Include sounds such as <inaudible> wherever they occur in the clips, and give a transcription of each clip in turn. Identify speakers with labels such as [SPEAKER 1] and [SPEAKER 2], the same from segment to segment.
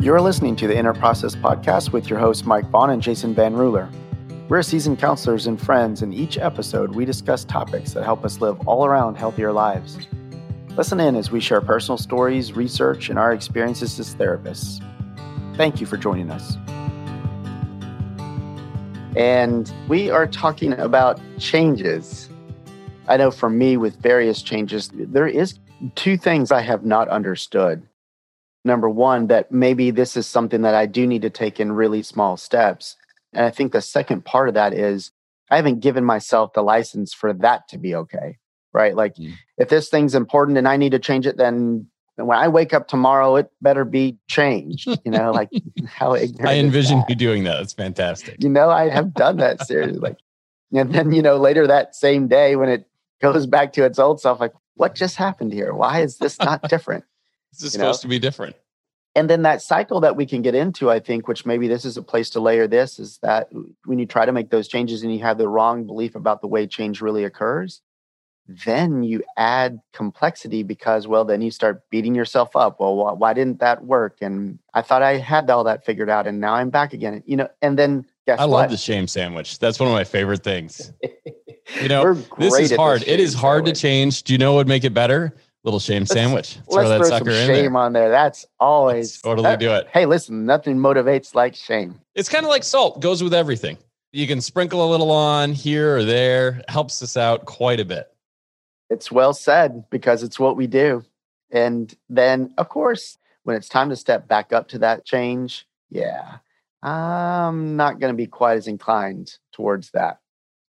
[SPEAKER 1] You're listening to the Inner Process Podcast with your hosts, Mike Vaughn and Jason Van Ruler. We're seasoned counselors and friends, and each episode we discuss topics that help us live all around healthier lives. Listen in as we share personal stories, research, and our experiences as therapists. Thank you for joining us. And we are talking about changes. I know for me, with various changes, there is two things I have not understood. Number one, that maybe this is something that I do need to take in really small steps. And I think the second part of that is I haven't given myself the license for that to be okay. Right. Like mm. if this thing's important and I need to change it, then when I wake up tomorrow, it better be changed. You know, like <laughs> <laughs> how
[SPEAKER 2] I envision you doing that. It's fantastic.
[SPEAKER 1] You know, I have done that seriously. Like, and then, you know, later that same day when it goes back to its old self, like, what just happened here? Why is this not different?
[SPEAKER 2] This is supposed know? to be different.
[SPEAKER 1] And then that cycle that we can get into i think which maybe this is a place to layer this is that when you try to make those changes and you have the wrong belief about the way change really occurs then you add complexity because well then you start beating yourself up. Well why, didn't that work? And i thought i had all that figured out and now i'm back again. You know and then guess
[SPEAKER 2] i
[SPEAKER 1] what?
[SPEAKER 2] love the shame sandwich. That's one of my favorite things. <laughs> You know this is hard. It is hard sandwich. to change. Do you know what would make it better little shame let's, sandwich.
[SPEAKER 1] Throw let's that throw sucker some shame there. on there. That's always
[SPEAKER 2] let's totally that, do it.
[SPEAKER 1] Hey, listen, nothing motivates like shame.
[SPEAKER 2] It's kind of like salt, goes with everything. You can sprinkle a little on here or there, helps us out quite a bit.
[SPEAKER 1] It's well said because it's what we do. And then, of course, when it's time to step back up to that change, yeah, I'm not going to be quite as inclined towards that.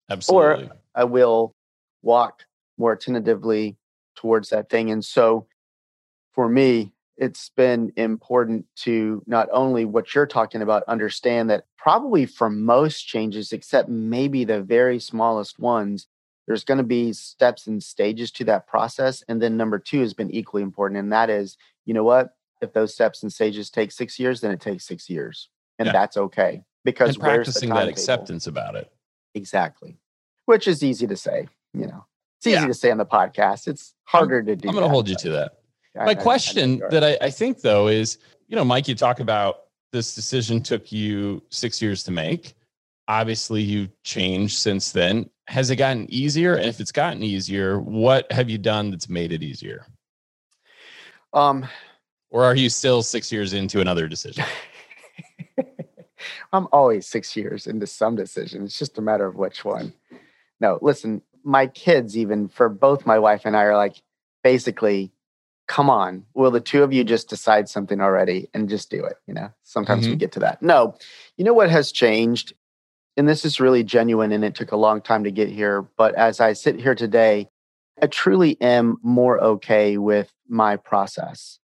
[SPEAKER 2] Absolutely.
[SPEAKER 1] Or I will walk more tentatively towards that thing. And so for me, it's been important to not only what you're talking about, understand that probably for most changes, except maybe the very smallest ones, there's going to be steps and stages to that process. And then number two has been equally important. And that is, you know what? If those steps and stages take six years, then it takes six years. And yeah. that's okay. Because
[SPEAKER 2] and practicing that acceptance about it.
[SPEAKER 1] Exactly. Which is easy to say, you know. It's easy yeah. to say on the podcast. It's harder
[SPEAKER 2] I'm,
[SPEAKER 1] to do.
[SPEAKER 2] I'm going to hold you to that. I, My I, question I, that I, I think though is, you know, Mike, you talk about this decision took you six years to make. Obviously, you've changed since then. Has it gotten easier? And if it's gotten easier, what have you done that's made it easier? Um, or are you still six years into another decision? <laughs>
[SPEAKER 1] I'm always six years into some decision. It's just a matter of which one. No, listen, my kids, even for both my wife and I, are like, basically, come on, will the two of you just decide something already and just do it? You know, sometimes mm-hmm. we get to that. No, you know what has changed? And this is really genuine and it took a long time to get here. But as I sit here today, I truly am more okay with my process.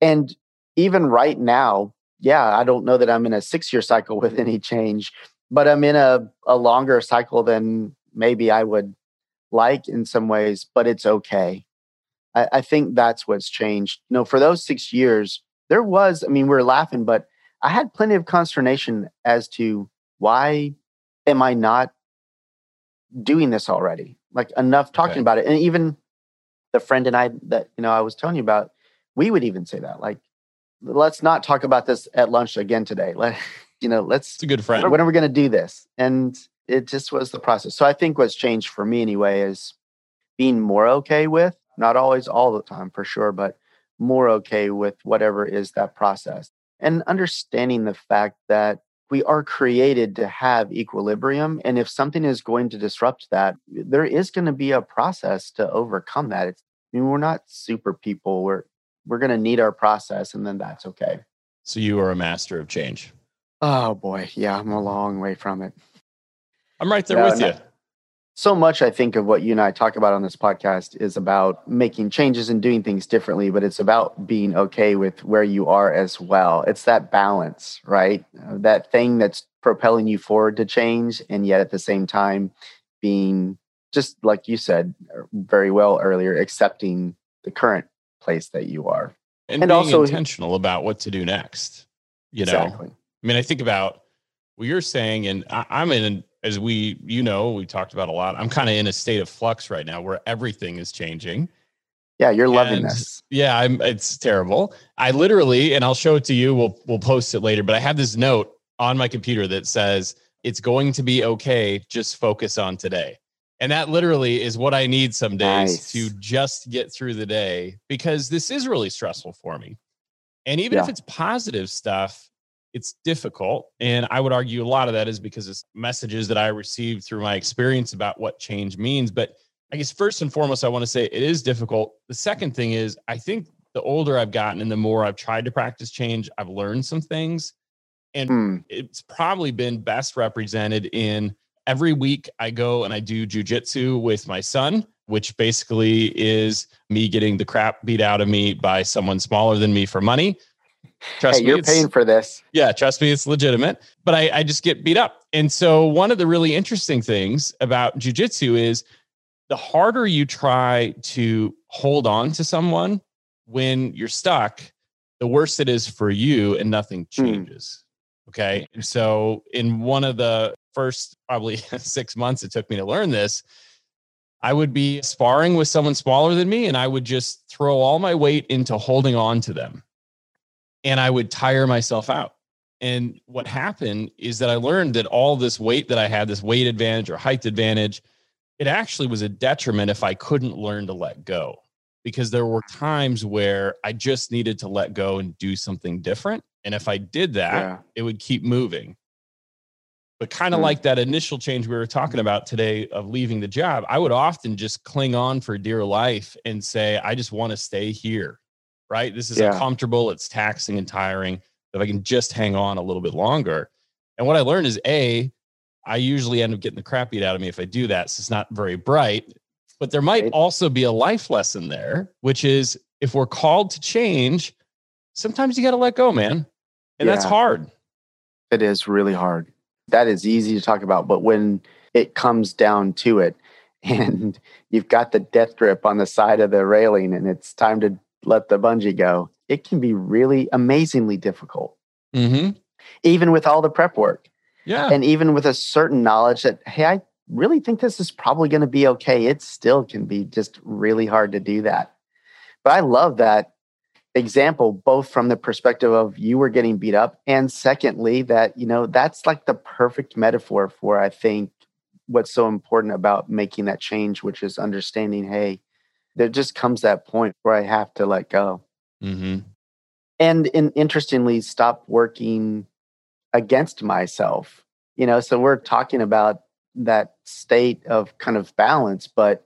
[SPEAKER 1] And even right now, yeah, I don't know that I'm in a six year cycle with any change, but I'm in a, a longer cycle than maybe I would like in some ways, but it's okay. I, I think that's what's changed. You know, for those six years, there was, I mean, we are laughing, but I had plenty of consternation as to why am I not doing this already? Like enough talking okay. about it. And even the friend and I that, you know, I was telling you about, we would even say that, like, let's not talk about this at lunch again today. Let, <laughs> you know, let's,
[SPEAKER 2] it's a good friend.
[SPEAKER 1] When are we going to do this? And it just was the process. So I think what's changed for me anyway is being more okay with, not always all the time for sure, but more okay with whatever is that process. And understanding the fact that we are created to have equilibrium. And if something is going to disrupt that, there is going to be a process to overcome that. It's, I mean, we're not super people. We're we're going to need our process, and then that's okay.
[SPEAKER 2] So you are a master of change.
[SPEAKER 1] Oh boy, yeah, I'm a long way from it.
[SPEAKER 2] I'm right there with you.
[SPEAKER 1] So much, I think, of what you and I talk about on this podcast is about making changes and doing things differently, but it's about being okay with where you are as well. It's that balance, right? Uh, that thing that's propelling you forward to change, and yet at the same time, being just like you said uh, very well earlier, accepting the current place that you are.
[SPEAKER 2] And, and also intentional about what to do next. You know, exactly. I mean, I think about what you're saying, and I, I'm in as we, you know, we talked about a lot. I'm kind of in a state of flux right now where everything is changing.
[SPEAKER 1] Yeah, you're loving this.
[SPEAKER 2] Yeah, I'm it's terrible. I literally, and I'll show it to you. We'll we'll post it later, but I have this note on my computer that says it's going to be okay. Just focus on today. And that literally is what I need some days nice. to just get through the day because this is really stressful for me. And even yeah. if it's positive stuff, it's difficult. And I would argue a lot of that is because it's messages that I received through my experience about what change means. But I guess first and foremost, I want to say it is difficult. The second thing is, I think the older I've gotten and the more I've tried to practice change, I've learned some things. And mm. it's probably been best represented in every week I go and I do jujitsu with my son, which basically is me getting the crap beat out of me by someone smaller than me for money. <laughs>
[SPEAKER 1] Trust hey, me, you're paying for this.
[SPEAKER 2] Yeah, trust me, it's legitimate. But I, I just get beat up. And so one of the really interesting things about jujitsu is the harder you try to hold on to someone when you're stuck, the worse it is for you and nothing hmm. changes. Mm. Okay. And so, in one of the first probably <laughs> six months it took me to learn this, I would be sparring with someone smaller than me and I would just throw all my weight into holding on to them. And I would tire myself out. And what happened is that I learned that all this weight that I had, this weight advantage or height advantage, it actually was a detriment if I couldn't learn to let go because there were times where I just needed to let go and do something different. And if I did that, yeah. it would keep moving. But kind of mm. like that initial change we were talking about today of leaving the job, I would often just cling on for dear life and say, I just want to stay here. Right. This is yeah. uncomfortable. It's taxing and tiring. If I can just hang on a little bit longer. And what I learned is A, I usually end up getting the crap beat out of me if I do that. So it's not very bright. But there might right. also be a life lesson there, which is if we're called to change, sometimes you got to let go, man. And yeah. that's hard.
[SPEAKER 1] It is really hard. That is easy to talk about. But when it comes down to it, <laughs> and you've got the death grip on the side of the railing, and it's time to let the bungee go, it can be really amazingly difficult. Mm-hmm. Even with all the prep work.
[SPEAKER 2] Yeah.
[SPEAKER 1] And even with a certain knowledge that, hey, I really think this is probably going to be okay, it still can be just really hard to do that. But I love that example, both from the perspective of you were getting beat up, and secondly, that, you know, that's like the perfect metaphor for, I think, what's so important about making that change, which is understanding, hey, there just comes that point where I have to let go. Mm-hmm. And in, interestingly, stop working against myself you know so we're talking about that state of kind of balance but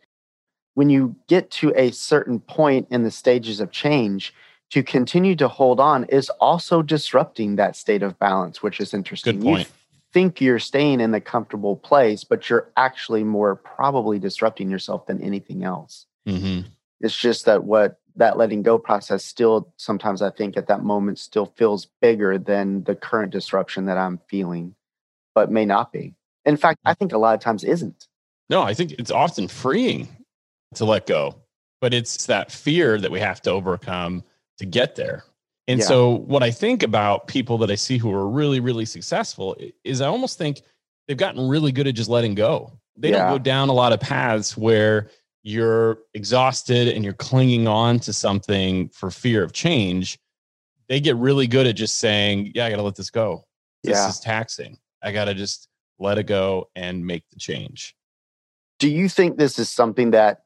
[SPEAKER 1] when you get to a certain point in the stages of change to continue to hold on is also disrupting that state of balance which is interesting
[SPEAKER 2] Good point.
[SPEAKER 1] you think you're staying in the comfortable place but you're actually more probably disrupting yourself than anything else mm-hmm. it's just that what that letting go process still sometimes I think at that moment still feels bigger than the current disruption that I'm feeling, but may not be. In fact, I think a lot of times isn't.
[SPEAKER 2] No, I think it's often freeing to let go, but it's that fear that we have to overcome to get there. And yeah. so, what I think about people that I see who are really, really successful is I almost think they've gotten really good at just letting go. They yeah. don't go down a lot of paths where you're exhausted and you're clinging on to something for fear of change, they get really good at just saying, Yeah, I got to let this go. This yeah. is taxing. I got to just let it go and make the change.
[SPEAKER 1] Do you think this is something that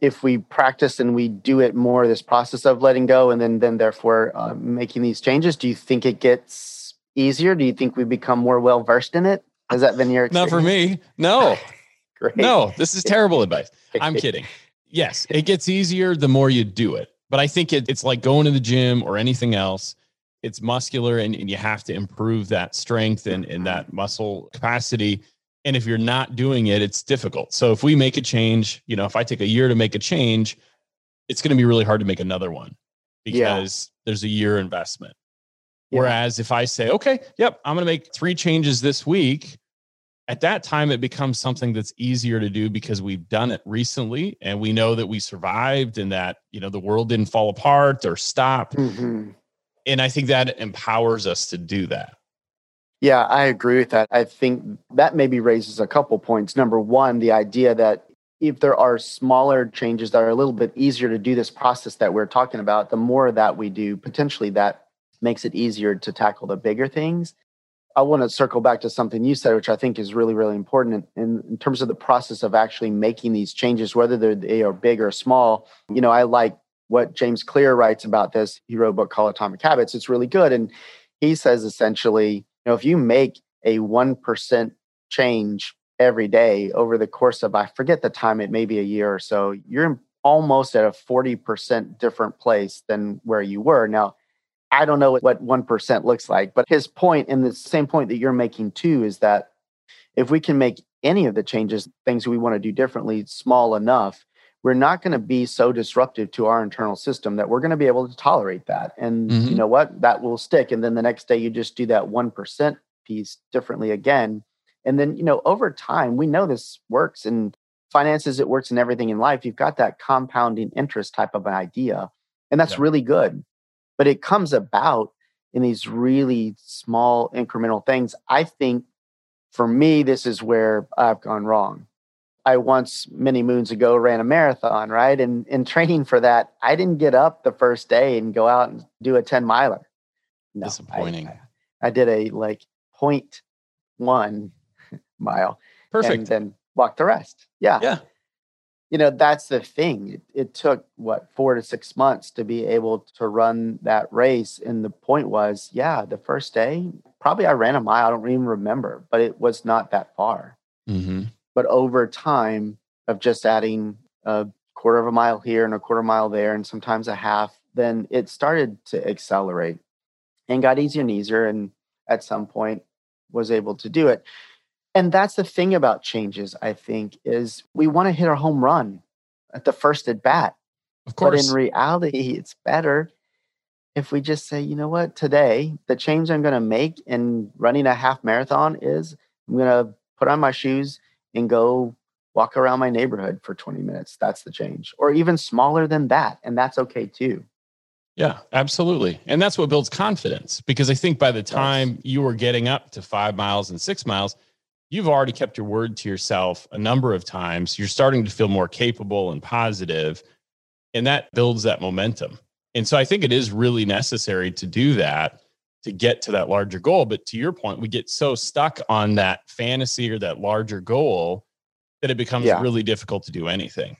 [SPEAKER 1] if we practice and we do it more, this process of letting go and then, then therefore uh, making these changes, do you think it gets easier? Do you think we become more well versed in it? Has that been your
[SPEAKER 2] experience? Not for me. No. Great. No, this is terrible advice. <laughs> I'm kidding. Yes, it gets easier the more you do it. But I think it, it's like going to the gym or anything else. It's muscular and, and you have to improve that strength and, and that muscle capacity. And if you're not doing it, it's difficult. So if we make a change, you know, if I take a year to make a change, it's going to be really hard to make another one because yeah. there's a year investment. Yeah. Whereas if I say, okay, yep, I'm going to make three changes this week, at that time it becomes something that's easier to do because we've done it recently and we know that we survived and that you know the world didn't fall apart or stop mm-hmm. and i think that empowers us to do that
[SPEAKER 1] yeah i agree with that i think that maybe raises a couple points number one the idea that if there are smaller changes that are a little bit easier to do this process that we're talking about, the more that we do, potentially that makes it easier to tackle the bigger things. I want to circle back to something you said, which I think is really, really important in, in terms of the process of actually making these changes, whether they are big or small. You know, I like what James Clear writes about this. He wrote a book called Atomic Habits. It's really good. And he says essentially, you know, if you make a 1% change every day over the course of, I forget the time, it may be a year or so, you're almost at a 40% different place than where you were. Now, I don't know what 1% looks like, but his point, and the same point that you're making too, is that if we can make any of the changes, things we want to do differently, small enough, we're not going to be so disruptive to our internal system that we're going to be able to tolerate that. And mm-hmm. you know what? That will stick. And then the next day you just do that 1% piece differently again. And then, you know, over time, we know this works in finances, it works in everything in life. You've got that compounding interest type of an idea. And that's yeah. really good. But it comes about in these really small incremental things. I think for me, this is where I've gone wrong. I once many moons ago ran a marathon, right? And in training for that, I didn't get up the first day and go out and do a 10 miler.
[SPEAKER 2] No, Disappointing.
[SPEAKER 1] I, I, did a like 0.1 <laughs> mile.
[SPEAKER 2] Perfect.
[SPEAKER 1] And then walked the rest. Yeah.
[SPEAKER 2] Yeah.
[SPEAKER 1] You know, that's the thing. It, it took what four to six months to be able to run that race. And the point was, yeah, the first day, probably I ran a mile. I don't even remember, but it was not that far. Mm-hmm but over time of just adding a quarter of a mile here and a quarter mile there, and sometimes a half, then it started to accelerate and got easier and easier. And at some point, was able to do it. And that's the thing about changes, I think, is we want to hit our home run at the first at bat.
[SPEAKER 2] Of course.
[SPEAKER 1] But in reality, <laughs> it's better if we just say, you know what, today, the change I'm going to make in running a half marathon is I'm going to put on my shoes and go walk around my neighborhood for 20 minutes. That's the change, or even smaller than that. And that's okay too.
[SPEAKER 2] Yeah, absolutely. And that's what builds confidence because I think by the time you were getting up to five miles and six miles, you've already kept your word to yourself a number of times. You're starting to feel more capable and positive, and that builds that momentum. And so I think it is really necessary to do that to get to that larger goal. But to your point, we get so stuck on that fantasy or that larger goal that it becomes yeah. really difficult to do anything.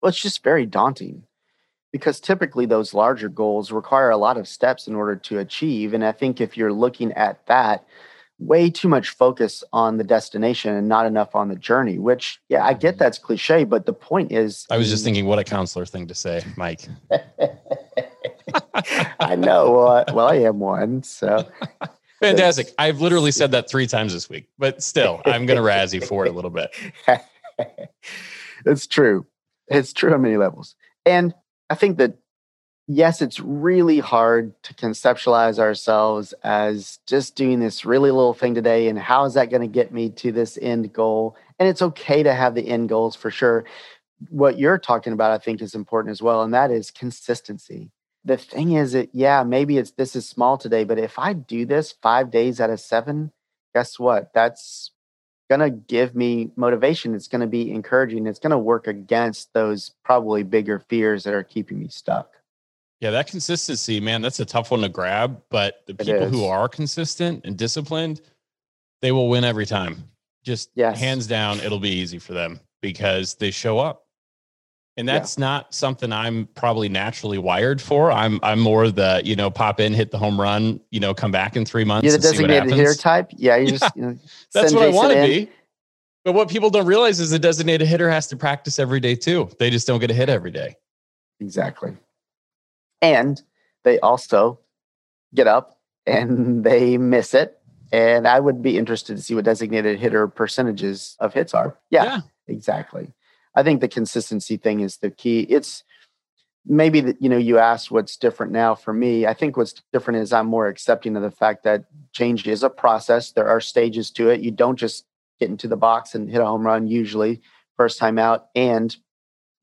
[SPEAKER 1] Well, it's just very daunting because typically those larger goals require a lot of steps in order to achieve. And I think if you're looking at that, way too much focus on the destination and not enough on the journey, which, yeah, I get mm-hmm. that's cliche, but the point is.
[SPEAKER 2] I was just thinking, what a counselor thing to say, Mike. <laughs>
[SPEAKER 1] I know. Well, I, well, I am one. So <laughs>
[SPEAKER 2] fantastic. I've literally said that three times this week, but still, I'm going to razz you for it a little bit. <laughs>
[SPEAKER 1] it's true. It's true on many levels. And I think that, yes, it's really hard to conceptualize ourselves as just doing this really little thing today. And how is that going to get me to this end goal? And it's okay to have the end goals for sure. What you're talking about, I think, is important as well. And that is consistency the thing is that yeah maybe it's this is small today but if i do this five days out of seven guess what that's gonna give me motivation it's gonna be encouraging it's gonna work against those probably bigger fears that are keeping me stuck
[SPEAKER 2] yeah that consistency man that's a tough one to grab but the people who are consistent and disciplined they will win every time just yes. hands down it'll be easy for them because they show up and that's yeah. not something I'm probably naturally wired for. I'm I'm more the you know pop in, hit the home run, you know, come back in three months.
[SPEAKER 1] You're the designated hitter type. Yeah, you yeah. just you know, <laughs>
[SPEAKER 2] that's what Jason I want to be. But what people don't realize is the designated hitter has to practice every day too. They just don't get a hit every day.
[SPEAKER 1] Exactly. And they also get up and <laughs> they miss it. And I would be interested to see what designated hitter percentages of hits are. Yeah, yeah. exactly. I think the consistency thing is the key. It's maybe that you know you asked what's different now for me. I think what's different is I'm more accepting of the fact that change is a process. There are stages to it. You don't just get into the box and hit a home run usually first time out, and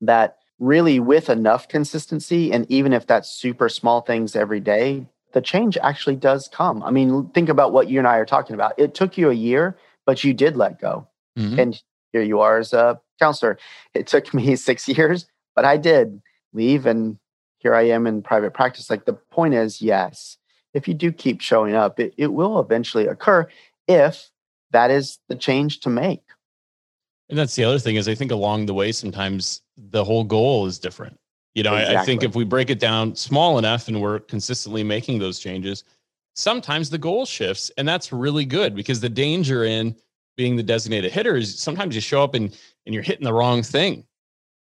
[SPEAKER 1] that really with enough consistency and even if that's super small things every day the change actually does come i mean think about what you and i are talking about it took you a year but you did let go mm-hmm. and here you are as a counselor. It took <laughs> me six years, but I did leave and here I am in private practice. Like the point is, yes, if you do keep showing up, it, it will eventually occur if that is the change to make.
[SPEAKER 2] And that's the other thing is I think along the way, sometimes the whole goal is different. You know, exactly. I, I think if we break it down small enough and we're consistently making those changes, sometimes the goal shifts. And that's really good because the danger in being the designated hitter is sometimes you show up and, and you're hitting the wrong thing.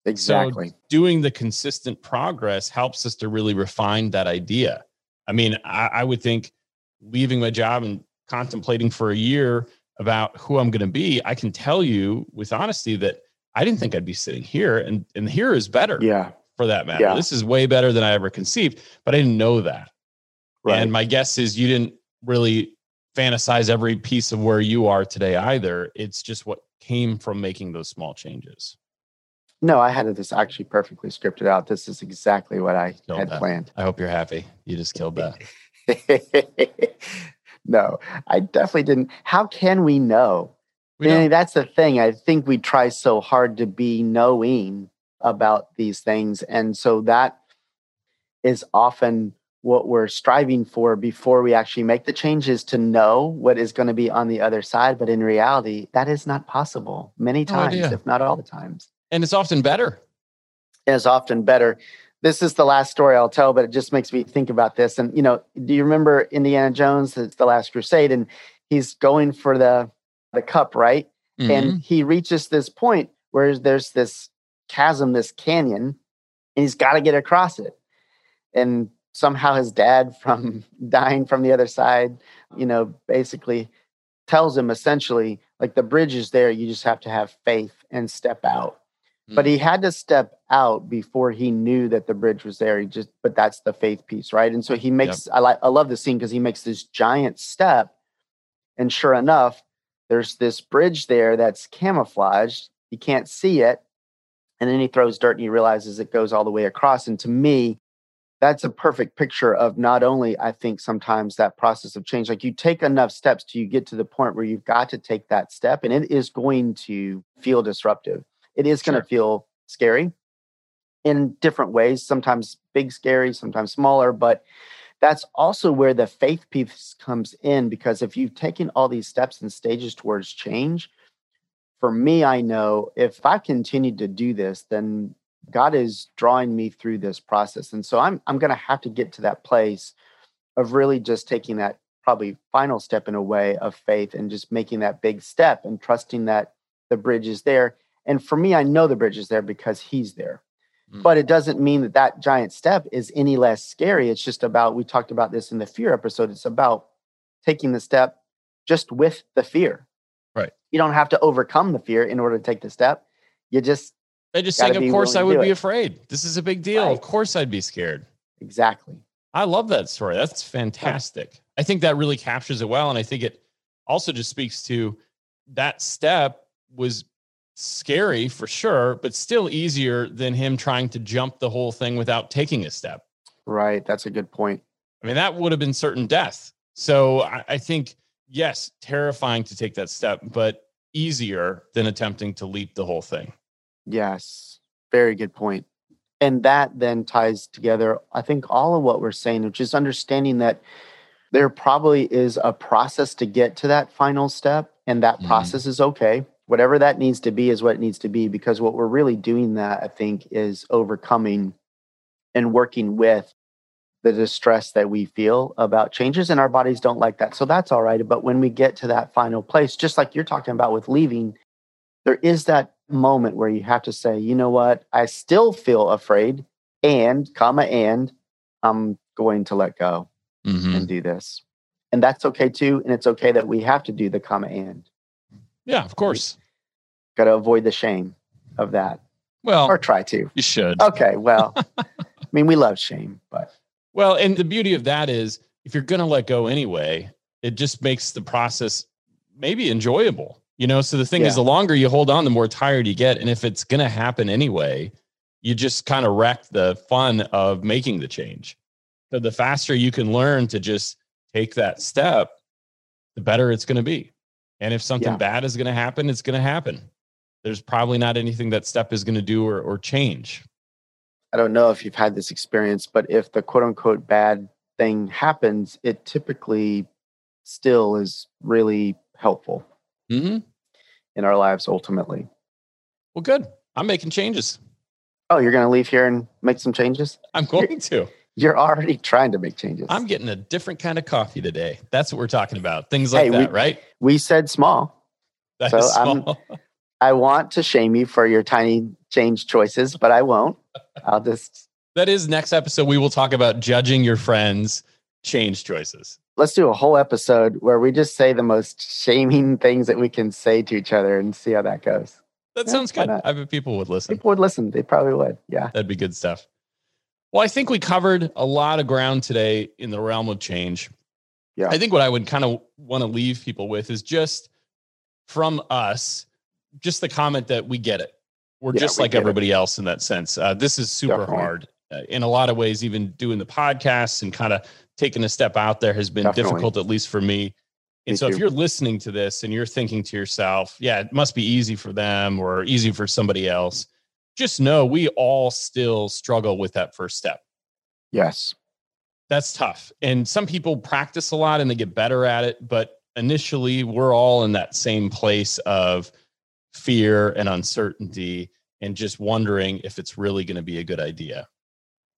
[SPEAKER 1] Exactly. So
[SPEAKER 2] doing the consistent progress helps us to really refine that idea. I mean, I, I would think leaving my job and contemplating for a year about who I'm going to be, I can tell you with honesty that I didn't think I'd be sitting here, and and here is better.
[SPEAKER 1] Yeah.
[SPEAKER 2] For that matter, yeah. this is way better than I ever conceived, but I didn't know that. Right. And my guess is you didn't really fantasize every piece of where you are today either. It's just what came from making those small changes.
[SPEAKER 1] No, I had this actually perfectly scripted out. This is exactly what I killed had
[SPEAKER 2] that.
[SPEAKER 1] planned.
[SPEAKER 2] I hope you're happy. You just killed that. <laughs>
[SPEAKER 1] no, I definitely didn't. How can we know? Mean, that's the thing. I think we try so hard to be knowing about these things. And so that is often what we're striving for before we actually make the changes to know what is going to be on the other side. But in reality, that is not possible many times, oh, if not all the times.
[SPEAKER 2] And it's often better.
[SPEAKER 1] It's often better this is the last story I'll tell, but it just makes me think about this. And you know, do you remember Indiana Jones? It's the Last Crusade, and he's going for the the cup, right? Mm-hmm. And he reaches this point where there's this chasm, this canyon, and he's got to get across it. And somehow his dad, <laughs> from dying from the other side, you know, basically tells him essentially like the bridge is there. You just have to have faith and step out. But he mm. had to step out before he knew that the bridge was there. He just, but that's the faith piece, right? And so he makes. Yep. I like. I love the scene because he makes this giant step, and sure enough, there's this bridge there that's camouflaged. You can't see it, and then he throws dirt and he realizes it goes all the way across. And to me, that's a perfect picture of not only I think sometimes that process of change. Like you take enough steps to you get to the point where you've got to take that step, and it is going to feel disruptive it is going to sure. feel scary in different ways, sometimes big scary, sometimes smaller, but that's also where the faith piece comes in because if you've taken all these steps and stages towards change, for me, I know if I continue to do this, then God is drawing me through this process. And so I'm I'm going to have to get to that place of really just taking that probably final step in a way of faith and just making that big step and trusting that the bridge is there and for me, I know the bridge is there because he's there. Mm. But it doesn't mean that that giant step is any less scary. It's just about, we talked about this in the fear episode. It's about taking the step just with the fear.
[SPEAKER 2] Right.
[SPEAKER 1] You don't have to overcome the fear in order to take the step. You just,
[SPEAKER 2] I just saying, of course I would be it. afraid. This is a big deal. Right. Of course I'd be scared.
[SPEAKER 1] Exactly.
[SPEAKER 2] I love that story. That's fantastic. I think that really captures it well. And I think it also just speaks to that step was scary for sure, but still easier than him trying to jump the whole thing without taking a step.
[SPEAKER 1] Right. That's a good point.
[SPEAKER 2] I mean, that would have been certain death. So I, I think, yes, terrifying to take that step, but easier than attempting to leap the whole thing.
[SPEAKER 1] Yes. Very good point. And that then ties together, I think, all of what we're saying, which is understanding that there probably is a process to get to that final step, and that mm-hmm. process is okay whatever that needs to be is what it needs to be because what we're really doing that i think is overcoming and working with the distress that we feel about changes and our bodies don't like that. So that's all right but when we get to that final place just like you're talking about with leaving there is that moment where you have to say you know what? I still feel afraid and comma and i'm going to let go mm-hmm. and do this. And that's okay too and it's okay that we have to do the comma and
[SPEAKER 2] yeah, of course.
[SPEAKER 1] Got to avoid the shame of that.
[SPEAKER 2] Well,
[SPEAKER 1] or try to.
[SPEAKER 2] You should.
[SPEAKER 1] Okay. Well, <laughs> I mean, we love shame, but.
[SPEAKER 2] Well, and the beauty of that is if you're going to let go anyway, it just makes the process maybe enjoyable. You know, so the thing yeah. is, the longer you hold on, the more tired you get. And if it's going to happen anyway, you just kind of wreck the fun of making the change. So the faster you can learn to just take that step, the better it's going to be. And if something yeah. bad is going to happen, it's going to happen. there's probably not anything that step is going to do or, or change.
[SPEAKER 1] I don't know if you've had this experience, but if the quote unquote bad thing happens, it typically still is really helpful
[SPEAKER 2] mm-hmm.
[SPEAKER 1] in our lives ultimately.
[SPEAKER 2] Well, good. I'm making changes.
[SPEAKER 1] Oh, you're going to leave here and make some changes?
[SPEAKER 2] I'm going to.
[SPEAKER 1] You're already trying to make changes.
[SPEAKER 2] I'm getting a different kind of coffee today. That's what we're talking about. Things like hey, that,
[SPEAKER 1] we,
[SPEAKER 2] right?
[SPEAKER 1] We said small.
[SPEAKER 2] That so small.
[SPEAKER 1] I'm, I want to shame you for your tiny change choices, but I won't. I'll just. <laughs>
[SPEAKER 2] That is next episode. We will talk about judging your friends' change choices.
[SPEAKER 1] Let's do a whole episode where we just say the most shaming things that we can say to each other and see how that goes.
[SPEAKER 2] That yeah, sounds good. I bet people would listen.
[SPEAKER 1] People would listen. They probably would. Yeah.
[SPEAKER 2] That'd be good stuff. Well, I think we covered a lot of ground today in the realm of change.
[SPEAKER 1] Yeah.
[SPEAKER 2] I think what I would kind of want to leave people with is just from us just the comment that we get it. We're yeah, just we like everybody it. else in that sense. Uh, this is super Definitely. hard uh, in a lot of ways. Even doing the podcasts and kind of taking a step out there has been Definitely. difficult, at least for me. And me so, too. if you're listening to this and you're thinking to yourself, "Yeah, it must be easy for them or easy for somebody else," just know we all still struggle with that first step.
[SPEAKER 1] Yes,
[SPEAKER 2] that's tough. And some people practice a lot and they get better at it, but initially, we're all in that same place of fear and uncertainty and just wondering if it's really going to be a good idea.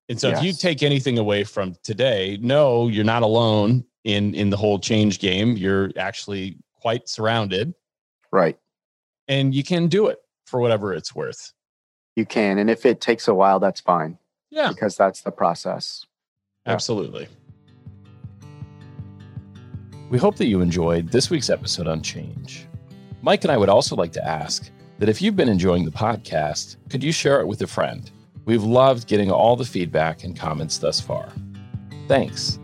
[SPEAKER 2] And so yes. if you take anything away from today, no, you're not alone in in the whole change game. You're actually quite surrounded.
[SPEAKER 1] Right.
[SPEAKER 2] And you can do it for whatever it's worth.
[SPEAKER 1] You can. And if it takes a while, that's fine.
[SPEAKER 2] Yeah.
[SPEAKER 1] Because that's the process.
[SPEAKER 2] Absolutely. We hope that you enjoyed this week's episode on change. Mike and I would also like to ask that if you've been enjoying the podcast, could you share it with a friend? We've loved getting all the feedback and comments thus far. Thanks.